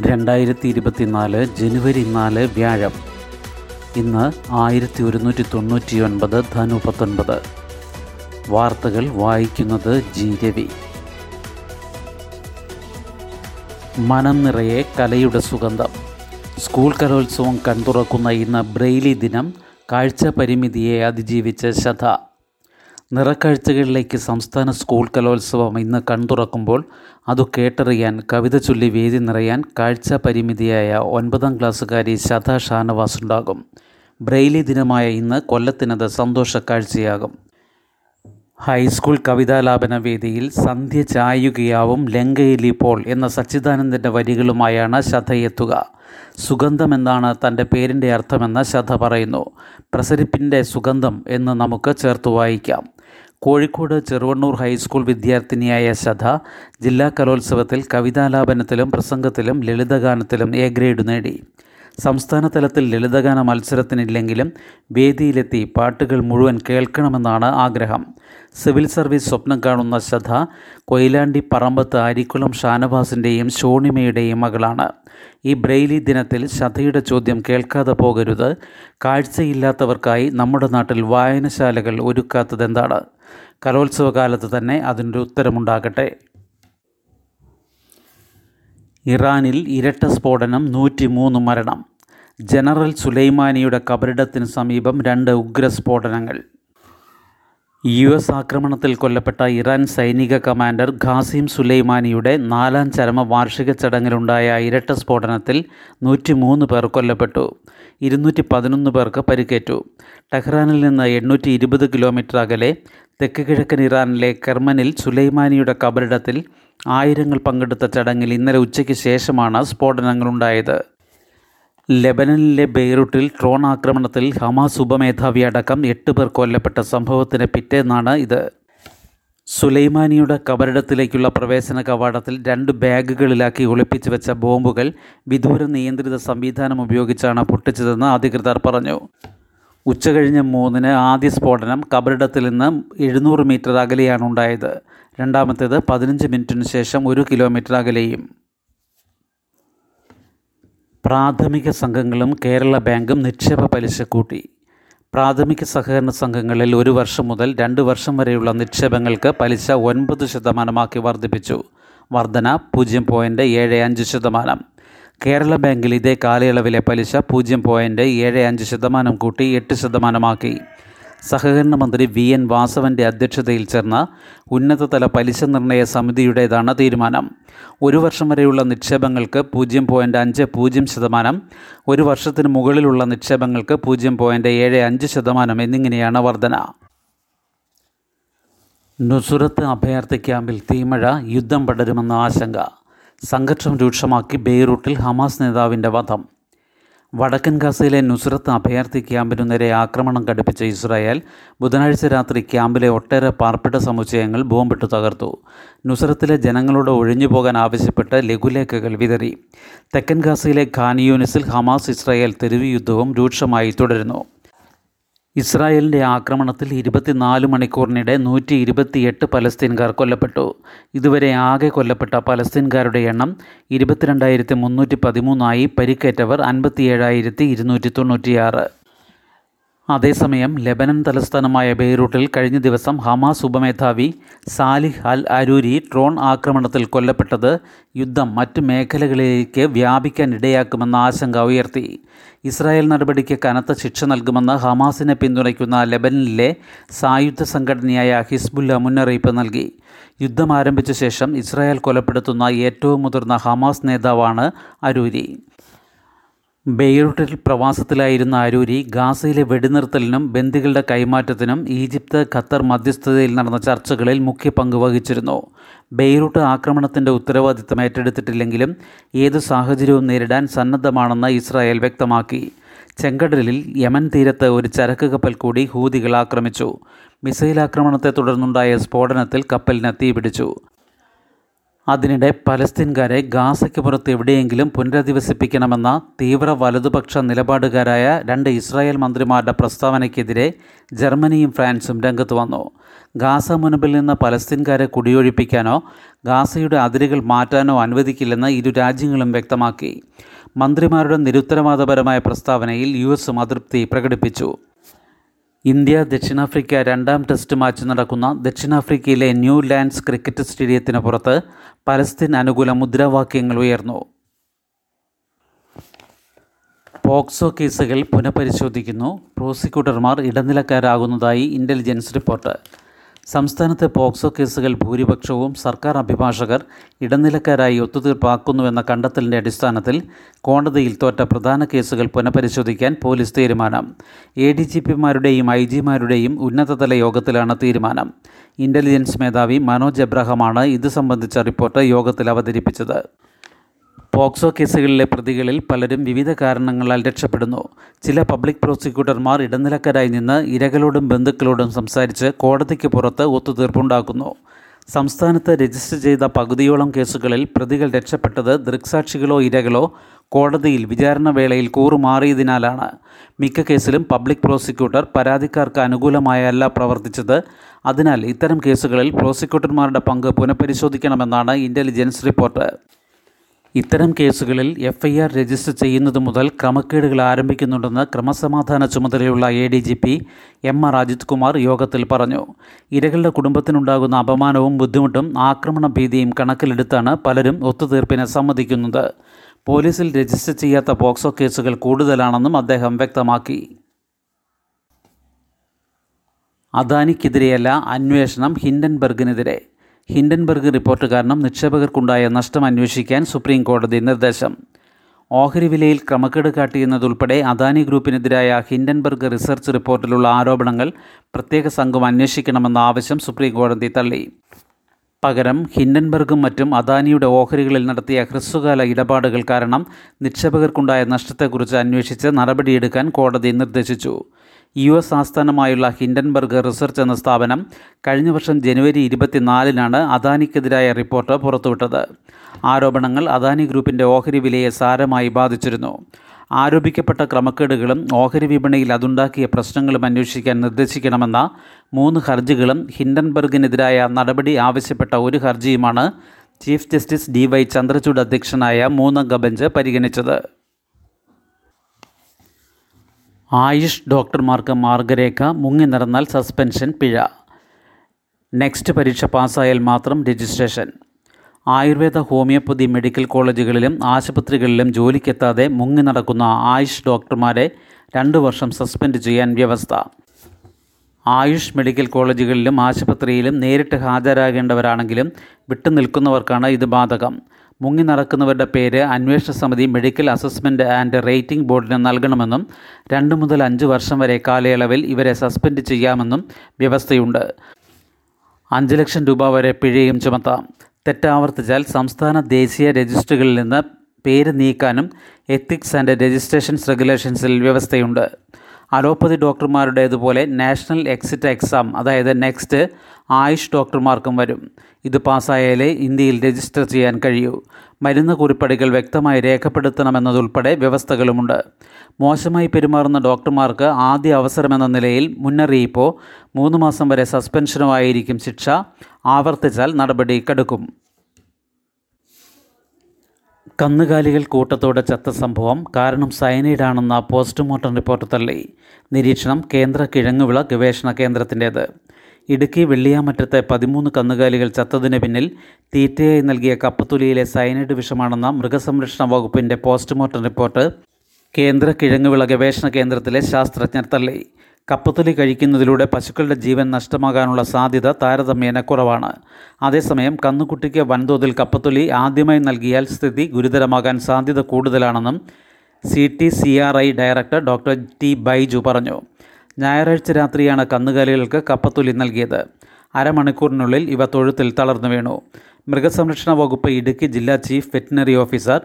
രണ്ടായിരത്തി ഇരുപത്തിനാല് ജനുവരി നാല് വ്യാഴം. ഇന്ന് ആയിരത്തി ഒരുന്നൂറ്റി തൊണ്ണൂറ്റി ഒൻപത് ധനു പത്തൊൻപത്. വാർത്തകൾ വായിക്കുന്നത് ജി രവി. മനം നിറയെ കലയുടെ സുഗന്ധം. സ്കൂൾ കലോത്സവം കൺതുറക്കുന്ന ഇന്ന് ബ്രെയിലി ദിനം. കാഴ്ച പരിമിതിയെ അതിജീവിച്ച ശത നിറക്കാഴ്ചകളിലേക്ക് സംസ്ഥാന സ്കൂൾ കലോത്സവം ഇന്ന് കൺതുറക്കുമ്പോൾ അതു കേട്ടറിയാൻ കവിത ചൊല്ലി വേദി നിറയാൻ കാഴ്ച പരിമിതിയായ ഒൻപതാം ക്ലാസ്സുകാരി ശത ഷാനവാസ് ഉണ്ടാകും. ബ്രെയിലി ദിനമായ ഇന്ന് കൊല്ലത്തിനത് സന്തോഷ കാഴ്ചയാകും. ഹൈസ്കൂൾ കവിതാലാപന വേദിയിൽ സന്ധ്യ ചായുകയാവും ലങ്കയിലിപ്പോൾ എന്ന സച്ചിദാനന്ദന്റെ വരികളുമായാണ് സുഗന്ധം എന്നാണ് തന്റെ പേരിന്റെ അർത്ഥമെന്ന് ശത പറയുന്നു. പ്രസരിപ്പിന്റെ സുഗന്ധം എന്ന് നമുക്ക് ചേർത്ത് വായിക്കാം. കോഴിക്കോട് ചെറുവണ്ണൂർ ഹൈസ്കൂൾ വിദ്യാർത്ഥിനിയായ ശത ജില്ലാ കലോത്സവത്തിൽ കവിതാലാപനത്തിലും പ്രസംഗത്തിലും ലളിതഗാനത്തിലും എ ഗ്രേഡ് നേടി. സംസ്ഥാന തലത്തിൽ ലളിതഗാന മത്സരത്തിനില്ലെങ്കിലും വേദിയിലെത്തി പാട്ടുകൾ മുഴുവൻ കേൾക്കണമെന്നാണ് ആഗ്രഹം. സിവിൽ സർവീസ് സ്വപ്നം കാണുന്ന ശ്രദ്ധ കൊയിലാണ്ടി പറമ്പത്ത് അരിക്കുളം ഷാനവാസിന്റെയും ഷോണിമയുടെയും മകളാണ്. ഈ ബ്രെയിലി ദിനത്തിൽ ശ്രദ്ധയുടെ ചോദ്യം കേൾക്കാതെ പോകരുത്. കാഴ്ചയില്ലാത്തവർക്കായി നമ്മുടെ നാട്ടിൽ വായനശാലകൾ ഒരുക്കാത്തതെന്താണ്? കലോത്സവകാലത്ത് തന്നെ അതിനൊരു ഉത്തരമുണ്ടാകട്ടെ. ഇറാനിൽ ഇരട്ട സ്ഫോടനം നൂറ്റി മൂന്ന് മരണം. ജനറൽ സുലൈമാനിയുടെ കബറിടത്തിന് സമീപം രണ്ട് ഉഗ്രസ്ഫോടനങ്ങൾ യു എസ് ആക്രമണത്തിൽ കൊല്ലപ്പെട്ട ഇറാൻ സൈനിക കമാൻഡർ ഖാസിം സുലൈമാനിയുടെ നാലാം ചരമ വാർഷിക ചടങ്ങിലുണ്ടായ ഇരട്ട സ്ഫോടനത്തിൽ നൂറ്റി മൂന്ന് പേർ കൊല്ലപ്പെട്ടു. ഇരുന്നൂറ്റി പതിനൊന്ന് പേർക്ക് പരിക്കേറ്റു. ടെഹ്റാനിൽ നിന്ന് എണ്ണൂറ്റി ഇരുപത് കിലോമീറ്റർ അകലെ തെക്ക് കിഴക്കൻ ഇറാനിലെ കെർമനിൽ സുലൈമാനിയുടെ കബറിടത്തിൽ ആയിരങ്ങൾ പങ്കെടുത്ത ചടങ്ങിൽ ഇന്നലെ ഉച്ചയ്ക്ക് ശേഷമാണ് സ്ഫോടനങ്ങളുണ്ടായത്. ലെബനനിലെ ബെയ്റൂട്ടിൽ ഡ്രോൺ ആക്രമണത്തിൽ ഹമാസ് ഉപമേധാവി അടക്കം എട്ട് പേർ കൊല്ലപ്പെട്ട സംഭവത്തിന് പിറ്റേന്നാണ് ഇത്. സുലൈമാനിയുടെ കബറിടത്തിലേക്കുള്ള പ്രവേശന കവാടത്തിൽ രണ്ട് ബാഗുകളിലാക്കി ഒളിപ്പിച്ചു വെച്ച ബോംബുകൾ വിദൂര നിയന്ത്രിത സംവിധാനം ഉപയോഗിച്ചാണ് പൊട്ടിച്ചതെന്ന് അധികൃതർ പറഞ്ഞു. ഉച്ചകഴിഞ്ഞ് മൂന്നിന് ആദ്യ സ്ഫോടനം കബറിടത്തിൽ നിന്ന് എഴുന്നൂറ് മീറ്റർ അകലെയാണ് ഉണ്ടായത്. രണ്ടാമത്തേത് പതിനഞ്ച് മിനിറ്റിന് ശേഷം ഒരു കിലോമീറ്റർ അകലെയും. പ്രാഥമിക സംഘങ്ങളും കേരള ബാങ്കും നിക്ഷേപ പലിശ കൂട്ടി. പ്രാഥമിക സഹകരണ സംഘങ്ങളിൽ ഒരു വർഷം മുതൽ രണ്ട് വർഷം വരെയുള്ള നിക്ഷേപങ്ങൾക്ക് പലിശ ഒൻപത് ശതമാനമാക്കി വർദ്ധിപ്പിച്ചു. വർധന പൂജ്യം പോയിന്റ് ഏഴ് അഞ്ച് ശതമാനം. കേരള ബാങ്കിൽ ഇതേ കാലയളവിലെ പലിശ പൂജ്യം പോയിന്റ് ഏഴ് അഞ്ച് ശതമാനം കൂട്ടി എട്ട് ശതമാനമാക്കി. സഹകരണ മന്ത്രി വി എൻ വാസവന്റെ അധ്യക്ഷതയിൽ ചേർന്ന ഉന്നതതല പലിശ നിർണയ സമിതിയുടേതാണ് തീരുമാനം. ഒരു വർഷം വരെയുള്ള നിക്ഷേപങ്ങൾക്ക് പൂജ്യം പോയിന്റ് അഞ്ച് പൂജ്യം ശതമാനം ഒരു വർഷത്തിന് മുകളിലുള്ള നിക്ഷേപങ്ങൾക്ക് പൂജ്യം പോയിന്റ് ഏഴ് അഞ്ച് ശതമാനം എന്നിങ്ങനെയാണ് വർധന. നുസുറത്ത് അഭയാർത്ഥി ക്യാമ്പിൽ തീമഴ യുദ്ധം പടരുമെന്ന ആശങ്ക. സംഘർഷം രൂക്ഷമാക്കി ബെയ്റൂട്ടിൽ ഹമാസ് നേതാവിന്റെ വധം. വടക്കൻ ഗാസയിലെ നുസ്രത്ത് അഭയാർത്ഥി ക്യാമ്പിനു നേരെ ആക്രമണം ഘടിപ്പിച്ച ഇസ്രായേൽ ബുധനാഴ്ച രാത്രി ക്യാമ്പിലെ ഒട്ടേറെ പാർപ്പിട സമുച്ചയങ്ങൾ ബോംബിട്ട് തകർത്തു. നുസ്രത്തിലെ ജനങ്ങളോട് ഒഴിഞ്ഞു പോകാൻ ആവശ്യപ്പെട്ട് ലഘുലേഖകൾ വിതറി. തെക്കൻ ഗാസയിലെ ഖാൻ ഹമാസ് ഇസ്രായേൽ തെരുവ് യുദ്ധവും രൂക്ഷമായി തുടരുന്നു. ഇസ്രായേലിന്റെ ആക്രമണത്തിൽ ഇരുപത്തിനാല് മണിക്കൂറിനിടെ നൂറ്റി ഇരുപത്തിയെട്ട് പലസ്തീൻകാർ കൊല്ലപ്പെട്ടു. ഇതുവരെ ആകെ കൊല്ലപ്പെട്ട പലസ്തീൻകാരുടെ എണ്ണം ഇരുപത്തിരണ്ടായിരത്തി മുന്നൂറ്റി പതിമൂന്നായി പരിക്കേറ്റവർ അൻപത്തിയേഴായിരത്തി ഇരുന്നൂറ്റി തൊണ്ണൂറ്റിയാറ് അതേസമയം ലെബനൻ തലസ്ഥാനമായ ബെയ്റൂട്ടിൽ കഴിഞ്ഞ ദിവസം ഹമാസ് ഉപമേധാവി സാലിഹ് അൽ അരൂരി ഡ്രോൺ ആക്രമണത്തിൽ കൊല്ലപ്പെട്ടത് യുദ്ധം മറ്റ് മേഖലകളിലേക്ക് വ്യാപിക്കാൻ ഇടയാക്കുമെന്ന ആശങ്ക ഉയർത്തി. ഇസ്രായേൽ നടപടിക്ക് കനത്ത ശിക്ഷ നൽകുമെന്ന് ഹമാസിനെ പിന്തുണയ്ക്കുന്ന ലെബനനിലെ സായുധ സംഘടനയായ ഹിസ്ബുല്ല മുന്നറിയിപ്പ് നൽകി. യുദ്ധം ആരംഭിച്ച ശേഷം ഇസ്രായേൽ കൊലപ്പെടുത്തുന്ന ഏറ്റവും മുതിർന്ന ഹമാസ് നേതാവാണ് അരൂരി. ബെയ്റൂട്ടിൽ പ്രവാസത്തിലായിരുന്ന അരൂരി ഗാസയിലെ വെടിനിർത്തലിനും ബന്ദികളുടെ കൈമാറ്റത്തിനും ഈജിപ്ത് ഖത്തർ മധ്യസ്ഥതയിൽ നടന്ന ചർച്ചകളിൽ മുഖ്യ പങ്ക് വഹിച്ചിരുന്നു. ബെയ്റൂട്ട് ആക്രമണത്തിന്റെ ഉത്തരവാദിത്തം ഏറ്റെടുത്തിട്ടില്ലെങ്കിലും ഏതു സാഹചര്യവും നേരിടാൻ സന്നദ്ധമാണെന്ന് ഇസ്രായേൽ വ്യക്തമാക്കി. ചെങ്കടലിൽ യമൻ തീരത്ത് ഒരു ചരക്ക് കപ്പൽ കൂടി ഹൂതികൾ ആക്രമിച്ചു. മിസൈൽ ആക്രമണത്തെ തുടർന്നുണ്ടായ സ്ഫോടനത്തിൽ കപ്പലിന് തീപിടിച്ചു. അതിനിടെ പലസ്തീൻകാരെ ഗാസയ്ക്ക് പുറത്ത് എവിടെയെങ്കിലും പുനരധിവസിപ്പിക്കണമെന്ന തീവ്ര വലതുപക്ഷ നിലപാടുകാരായ രണ്ട് ഇസ്രായേൽ മന്ത്രിമാരുടെ പ്രസ്താവനയ്ക്കെതിരെ ജർമ്മനിയും ഫ്രാൻസും രംഗത്ത് വന്നു. ഗാസ മുനമ്പിൽ നിന്ന് പലസ്തീൻകാരെ കുടിയൊഴിപ്പിക്കാനോ ഗാസയുടെ അതിരുകൾ മാറ്റാനോ അനുവദിക്കില്ലെന്ന് ഇരു രാജ്യങ്ങളും വ്യക്തമാക്കി. മന്ത്രിമാരുടെ നിരുത്തരവാദപരമായ പ്രസ്താവനയിൽ യു എസും അതൃപ്തി പ്രകടിപ്പിച്ചു. ഇന്ത്യ ദക്ഷിണാഫ്രിക്ക രണ്ടാം ടെസ്റ്റ് മാച്ച് നടക്കുന്ന ദക്ഷിണാഫ്രിക്കയിലെ ന്യൂ ലാൻഡ്സ് ക്രിക്കറ്റ് സ്റ്റേഡിയത്തിന് പുറത്ത് പലസ്തീൻ അനുകൂല മുദ്രാവാക്യങ്ങൾ ഉയർന്നു. പോക്സോ കേസുകൾ പുനഃപരിശോധിക്കുന്നു. പ്രോസിക്യൂട്ടർമാർ ഇടനിലക്കാരാകുന്നതായി ഇന്റലിജൻസ് റിപ്പോർട്ട് സംസ്ഥാനത്തെ പോക്സോ കേസുകൾ ഭൂരിപക്ഷവും സർക്കാർ അഭിഭാഷകർ ഇടനിലക്കാരായി ഒത്തുതീർപ്പാക്കുന്നുവെന്ന കണ്ടെത്തലിന്റെ അടിസ്ഥാനത്തിൽ കോടതിയിൽ തോറ്റ പ്രധാന കേസുകൾ പുനഃപരിശോധിക്കാൻ പോലീസ് തീരുമാനം. എ ഡി ജി പിമാരുടെയും ഐ ജിമാരുടെയും ഉന്നതതല യോഗത്തിലാണ് തീരുമാനം. ഇന്റലിജൻസ് മേധാവി മനോജ് എബ്രഹാമാണ് ഇത് സംബന്ധിച്ച റിപ്പോർട്ട് യോഗത്തിൽ അവതരിപ്പിച്ചത്. പോക്സോ കേസുകളിലെ പ്രതികളിൽ പലരും വിവിധ കാരണങ്ങളാൽ രക്ഷപ്പെടുന്നു. ചില പബ്ലിക് പ്രോസിക്യൂട്ടർമാർ ഇടനിലക്കാരായി നിന്ന് ഇരകളോടും ബന്ധുക്കളോടും സംസാരിച്ച് കോടതിക്ക് പുറത്ത് ഒത്തുതീർപ്പുണ്ടാക്കുന്നു. സംസ്ഥാനത്ത് രജിസ്റ്റർ ചെയ്ത പകുതിയോളം കേസുകളിൽ പ്രതികൾ രക്ഷപ്പെട്ടത് ദൃക്സാക്ഷികളോ ഇരകളോ കോടതിയിൽ വിചാരണ വേളയിൽ കൂറുമാറിയതിനാലാണ് മിക്ക കേസിലും പബ്ലിക് പ്രോസിക്യൂട്ടർ പരാതിക്കാർക്ക് അനുകൂലമായല്ല പ്രവർത്തിച്ചത്. അതിനാൽ ഇത്തരം കേസുകളിൽ പ്രോസിക്യൂട്ടർമാരുടെ പങ്ക് പുനഃപരിശോധിക്കണമെന്നാണ് ഇന്റലിജൻസ് റിപ്പോർട്ട്. ഇത്തരം കേസുകളിൽ എഫ് രജിസ്റ്റർ ചെയ്യുന്നത് മുതൽ ക്രമക്കേടുകൾ ആരംഭിക്കുന്നുണ്ടെന്ന് ക്രമസമാധാന ചുമതലയുള്ള A D G P M R Ajith Kumar യോഗത്തിൽ പറഞ്ഞു. ഇരകളുടെ കുടുംബത്തിനുണ്ടാകുന്ന അപമാനവും ബുദ്ധിമുട്ടും ആക്രമണ ഭീതിയും കണക്കിലെടുത്താണ് പലരും ഒത്തുതീർപ്പിനെ സമ്മതിക്കുന്നത്. പോലീസിൽ രജിസ്റ്റർ ചെയ്യാത്ത പോക്സോ കേസുകൾ കൂടുതലാണെന്നും അദ്ദേഹം വ്യക്തമാക്കി. അദാനിക്കെതിരെയല്ല അന്വേഷണം ഹിൻഡൻബർഗിനെതിരെ. ഹിൻഡൻബർഗ് റിപ്പോർട്ട് കാരണം നിക്ഷേപകർക്കുണ്ടായ നഷ്ടം അന്വേഷിക്കാൻ സുപ്രീം കോടതി നിർദ്ദേശം. ഓഹരി വിലയിൽ ക്രമക്കേട് കാട്ടിയെന്നതുൾപ്പെടെ അദാനി ഗ്രൂപ്പിനെതിരായ ഹിൻഡൻബർഗ് റിസർച്ച് റിപ്പോർട്ടിലുള്ള ആരോപണങ്ങൾ പ്രത്യേക സംഘം അന്വേഷിക്കണമെന്ന ആവശ്യം സുപ്രീം കോടതി തള്ളി. പകരം ഹിൻഡൻബർഗും മറ്റും അദാനിയുടെ ഓഹരികളിൽ നടത്തിയ ഹ്രസ്വകാല ഇടപാടുകൾ കാരണം നിക്ഷേപകർക്കുണ്ടായ നഷ്ടത്തെക്കുറിച്ച് അന്വേഷിച്ച് നടപടിയെടുക്കാൻ കോടതി നിർദ്ദേശിച്ചു. യു എസ് ആസ്ഥാനമായുള്ള ഹിൻഡൻബർഗ് റിസർച്ച് എന്ന സ്ഥാപനം കഴിഞ്ഞ വർഷം ജനുവരി ഇരുപത്തിനാലിനാണ് അദാനിക്കെതിരായ റിപ്പോർട്ട് പുറത്തുവിട്ടത്. ആരോപണങ്ങൾ അദാനി ഗ്രൂപ്പിന്റെ ഓഹരി വിലയെ സാരമായി ബാധിച്ചിരുന്നു. ആരോപിക്കപ്പെട്ട ക്രമക്കേടുകളും ഓഹരി വിപണിയിൽ അതുണ്ടാക്കിയ പ്രശ്നങ്ങളും അന്വേഷിക്കാൻ നിർദ്ദേശിക്കണമെന്ന മൂന്ന് ഹർജികളും ഹിൻഡൻബർഗിനെതിരായ നടപടി ആവശ്യപ്പെട്ട ഒരു ഹർജിയുമാണ് chief justice D Y Chandrachud അധ്യക്ഷനായ മൂന്നംഗ ബെഞ്ച് പരിഗണിച്ചത്. ആയുഷ് ഡോക്ടർമാർക്ക് മാർഗരേഖ മുങ്ങി നടന്നാൽ സസ്പെൻഷൻ പിഴ. നെക്സ്റ്റ് പരീക്ഷ പാസ്സായാൽ മാത്രം രജിസ്ട്രേഷൻ. ആയുർവേദ ഹോമിയോപ്പതി മെഡിക്കൽ കോളേജുകളിലും ആശുപത്രികളിലും ജോലിക്കെത്താതെ മുങ്ങി നടക്കുന്ന ആയുഷ് ഡോക്ടർമാരെ രണ്ട് വർഷം സസ്പെൻഡ് ചെയ്യാൻ വ്യവസ്ഥ. ആയുഷ് മെഡിക്കൽ കോളേജുകളിലും ആശുപത്രിയിലും നേരിട്ട് ഹാജരാകേണ്ടവരാണെങ്കിലും വിട്ടുനിൽക്കുന്നവർക്കാണ് ഇത് ബാധകം. മുങ്ങി നടക്കുന്നവരുടെ പേര് അന്വേഷണ സമിതി മെഡിക്കൽ അസസ്മെന്റ് ആൻഡ് റേറ്റിംഗ് ബോർഡിന് നൽകണമെന്നും രണ്ട് മുതൽ അഞ്ച് വർഷം വരെ കാലയളവിൽ ഇവരെ സസ്പെൻഡ് ചെയ്യാമെന്നും വ്യവസ്ഥയുണ്ട്. അഞ്ച് ലക്ഷം രൂപ വരെ പിഴയും ചുമത്താം. തെറ്റാവർത്തിച്ചാൽ സംസ്ഥാന ദേശീയ രജിസ്റ്ററുകളിൽ നിന്ന് പേര് നീക്കാനും എത്തിക്സ് ആൻഡ് രജിസ്ട്രേഷൻസ് റെഗുലേഷൻസിൽ വ്യവസ്ഥയുണ്ട്. അലോപ്പതി ഡോക്ടർമാരുടേതുപോലെ നാഷണൽ എക്സിറ്റ് എക്സാം അതായത് നെക്സ്റ്റ് ആയുഷ് ഡോക്ടർമാർക്കും വരും. ഇത് പാസ്സായാലേ ഇന്ത്യയിൽ രജിസ്റ്റർ ചെയ്യാൻ കഴിയൂ. മരുന്ന് കുറിപ്പടികൾ വ്യക്തമായി രേഖപ്പെടുത്തണമെന്നതുൾപ്പെടെ വ്യവസ്ഥകളുമുണ്ട്. മോശമായി പെരുമാറുന്ന ഡോക്ടർമാർക്ക് ആദ്യ അവസരമെന്ന നിലയിൽ മുന്നറിയിപ്പോ മൂന്ന് മാസം വരെ സസ്പെൻഷനോ ആയിരിക്കും ശിക്ഷ ആവർത്തിച്ചാൽ നടപടി കടുക്കും. കന്നുകാലികൾ കൂട്ടത്തോടെ ചത്ത സംഭവം കാരണം സയനൈഡാണെന്ന പോസ്റ്റ്മോർട്ടം റിപ്പോർട്ട് തള്ളി. നിരീക്ഷണം കേന്ദ്ര കിഴങ്ങുവിള ഗവേഷണ കേന്ദ്രത്തിന്റേത്. ഇടുക്കി വെള്ളിയാമറ്റത്തെ പതിമൂന്ന് കന്നുകാലികൾ ചത്തതിന് പിന്നിൽ തീറ്റയായി നൽകിയ കപ്പത്തുലിയിലെ സയനൈഡ് വിഷമാണെന്ന മൃഗസംരക്ഷണ വകുപ്പിന്റെ പോസ്റ്റ്മോർട്ടം റിപ്പോർട്ട് കേന്ദ്ര കിഴങ്ങുവിള ഗവേഷണ കേന്ദ്രത്തിലെ ശാസ്ത്രജ്ഞർ തള്ളി. കപ്പത്തൊലി കഴിക്കുന്നതിലൂടെ പശുക്കളുടെ ജീവൻ നഷ്ടമാകാനുള്ള സാധ്യത താരതമ്യേന കുറവാണ്. അതേസമയം കന്നുകുട്ടിക്ക് വൻതോതിൽ കപ്പത്തൊലി ആദ്യമായി നൽകിയാൽ സ്ഥിതി ഗുരുതരമാകാൻ സാധ്യത കൂടുതലാണെന്നും C T C R I director doctor T Baiju പറഞ്ഞു. ഞായറാഴ്ച രാത്രിയാണ് കന്നുകാലികൾക്ക് കപ്പത്തൊലി നൽകിയത്. അരമണിക്കൂറിനുള്ളിൽ ഇവ തൊഴുത്തിൽ തളർന്നു വീണു. മൃഗസംരക്ഷണ വകുപ്പ് ഇടുക്കി ജില്ലാ chief veterinary officer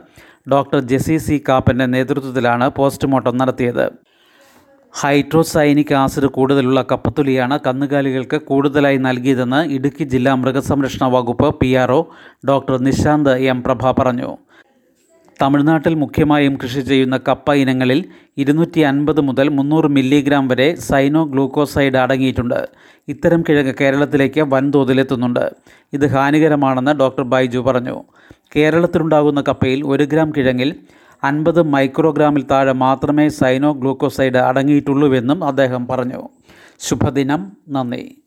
doctor Jessy C കാപ്പന്റെ നേതൃത്വത്തിലാണ് പോസ്റ്റ്മോർട്ടം നടത്തിയത്. ഹൈഡ്രോസൈനിക് ആസിഡ് കൂടുതലുള്ള കപ്പത്തുലിയാണ് കന്നുകാലികൾക്ക് കൂടുതലായി നൽകിയതെന്ന് ഇടുക്കി ജില്ലാ മൃഗസംരക്ഷണ വകുപ്പ് P R O doctor Nishanth M Prabha പറഞ്ഞു. തമിഴ്നാട്ടിൽ മുഖ്യമായും കൃഷി ചെയ്യുന്ന കപ്പ ഇനങ്ങളിൽ ഇരുന്നൂറ്റി അൻപത് മുതൽ മുന്നൂറ് മില്ലിഗ്രാം വരെ സൈനോ ഗ്ലൂക്കോസൈഡ് അടങ്ങിയിട്ടുണ്ട്. ഇത്തരം കിഴങ്ങ് കേരളത്തിലേക്ക് വൻതോതിലെത്തുന്നുണ്ട്. ഇത് ഹാനികരമാണെന്ന് ഡോക്ടർ ബൈജു പറഞ്ഞു. കേരളത്തിലുണ്ടാകുന്ന കപ്പയിൽ ഒരു ഗ്രാം കിഴങ്ങിൽ അൻപത് മൈക്രോഗ്രാമിൽ താഴെ മാത്രമേ സൈനോ ഗ്ലൂക്കോസൈഡ് അടങ്ങിയിട്ടുള്ളൂവെന്നും അദ്ദേഹം പറഞ്ഞു. ശുഭദിനം. നന്ദി.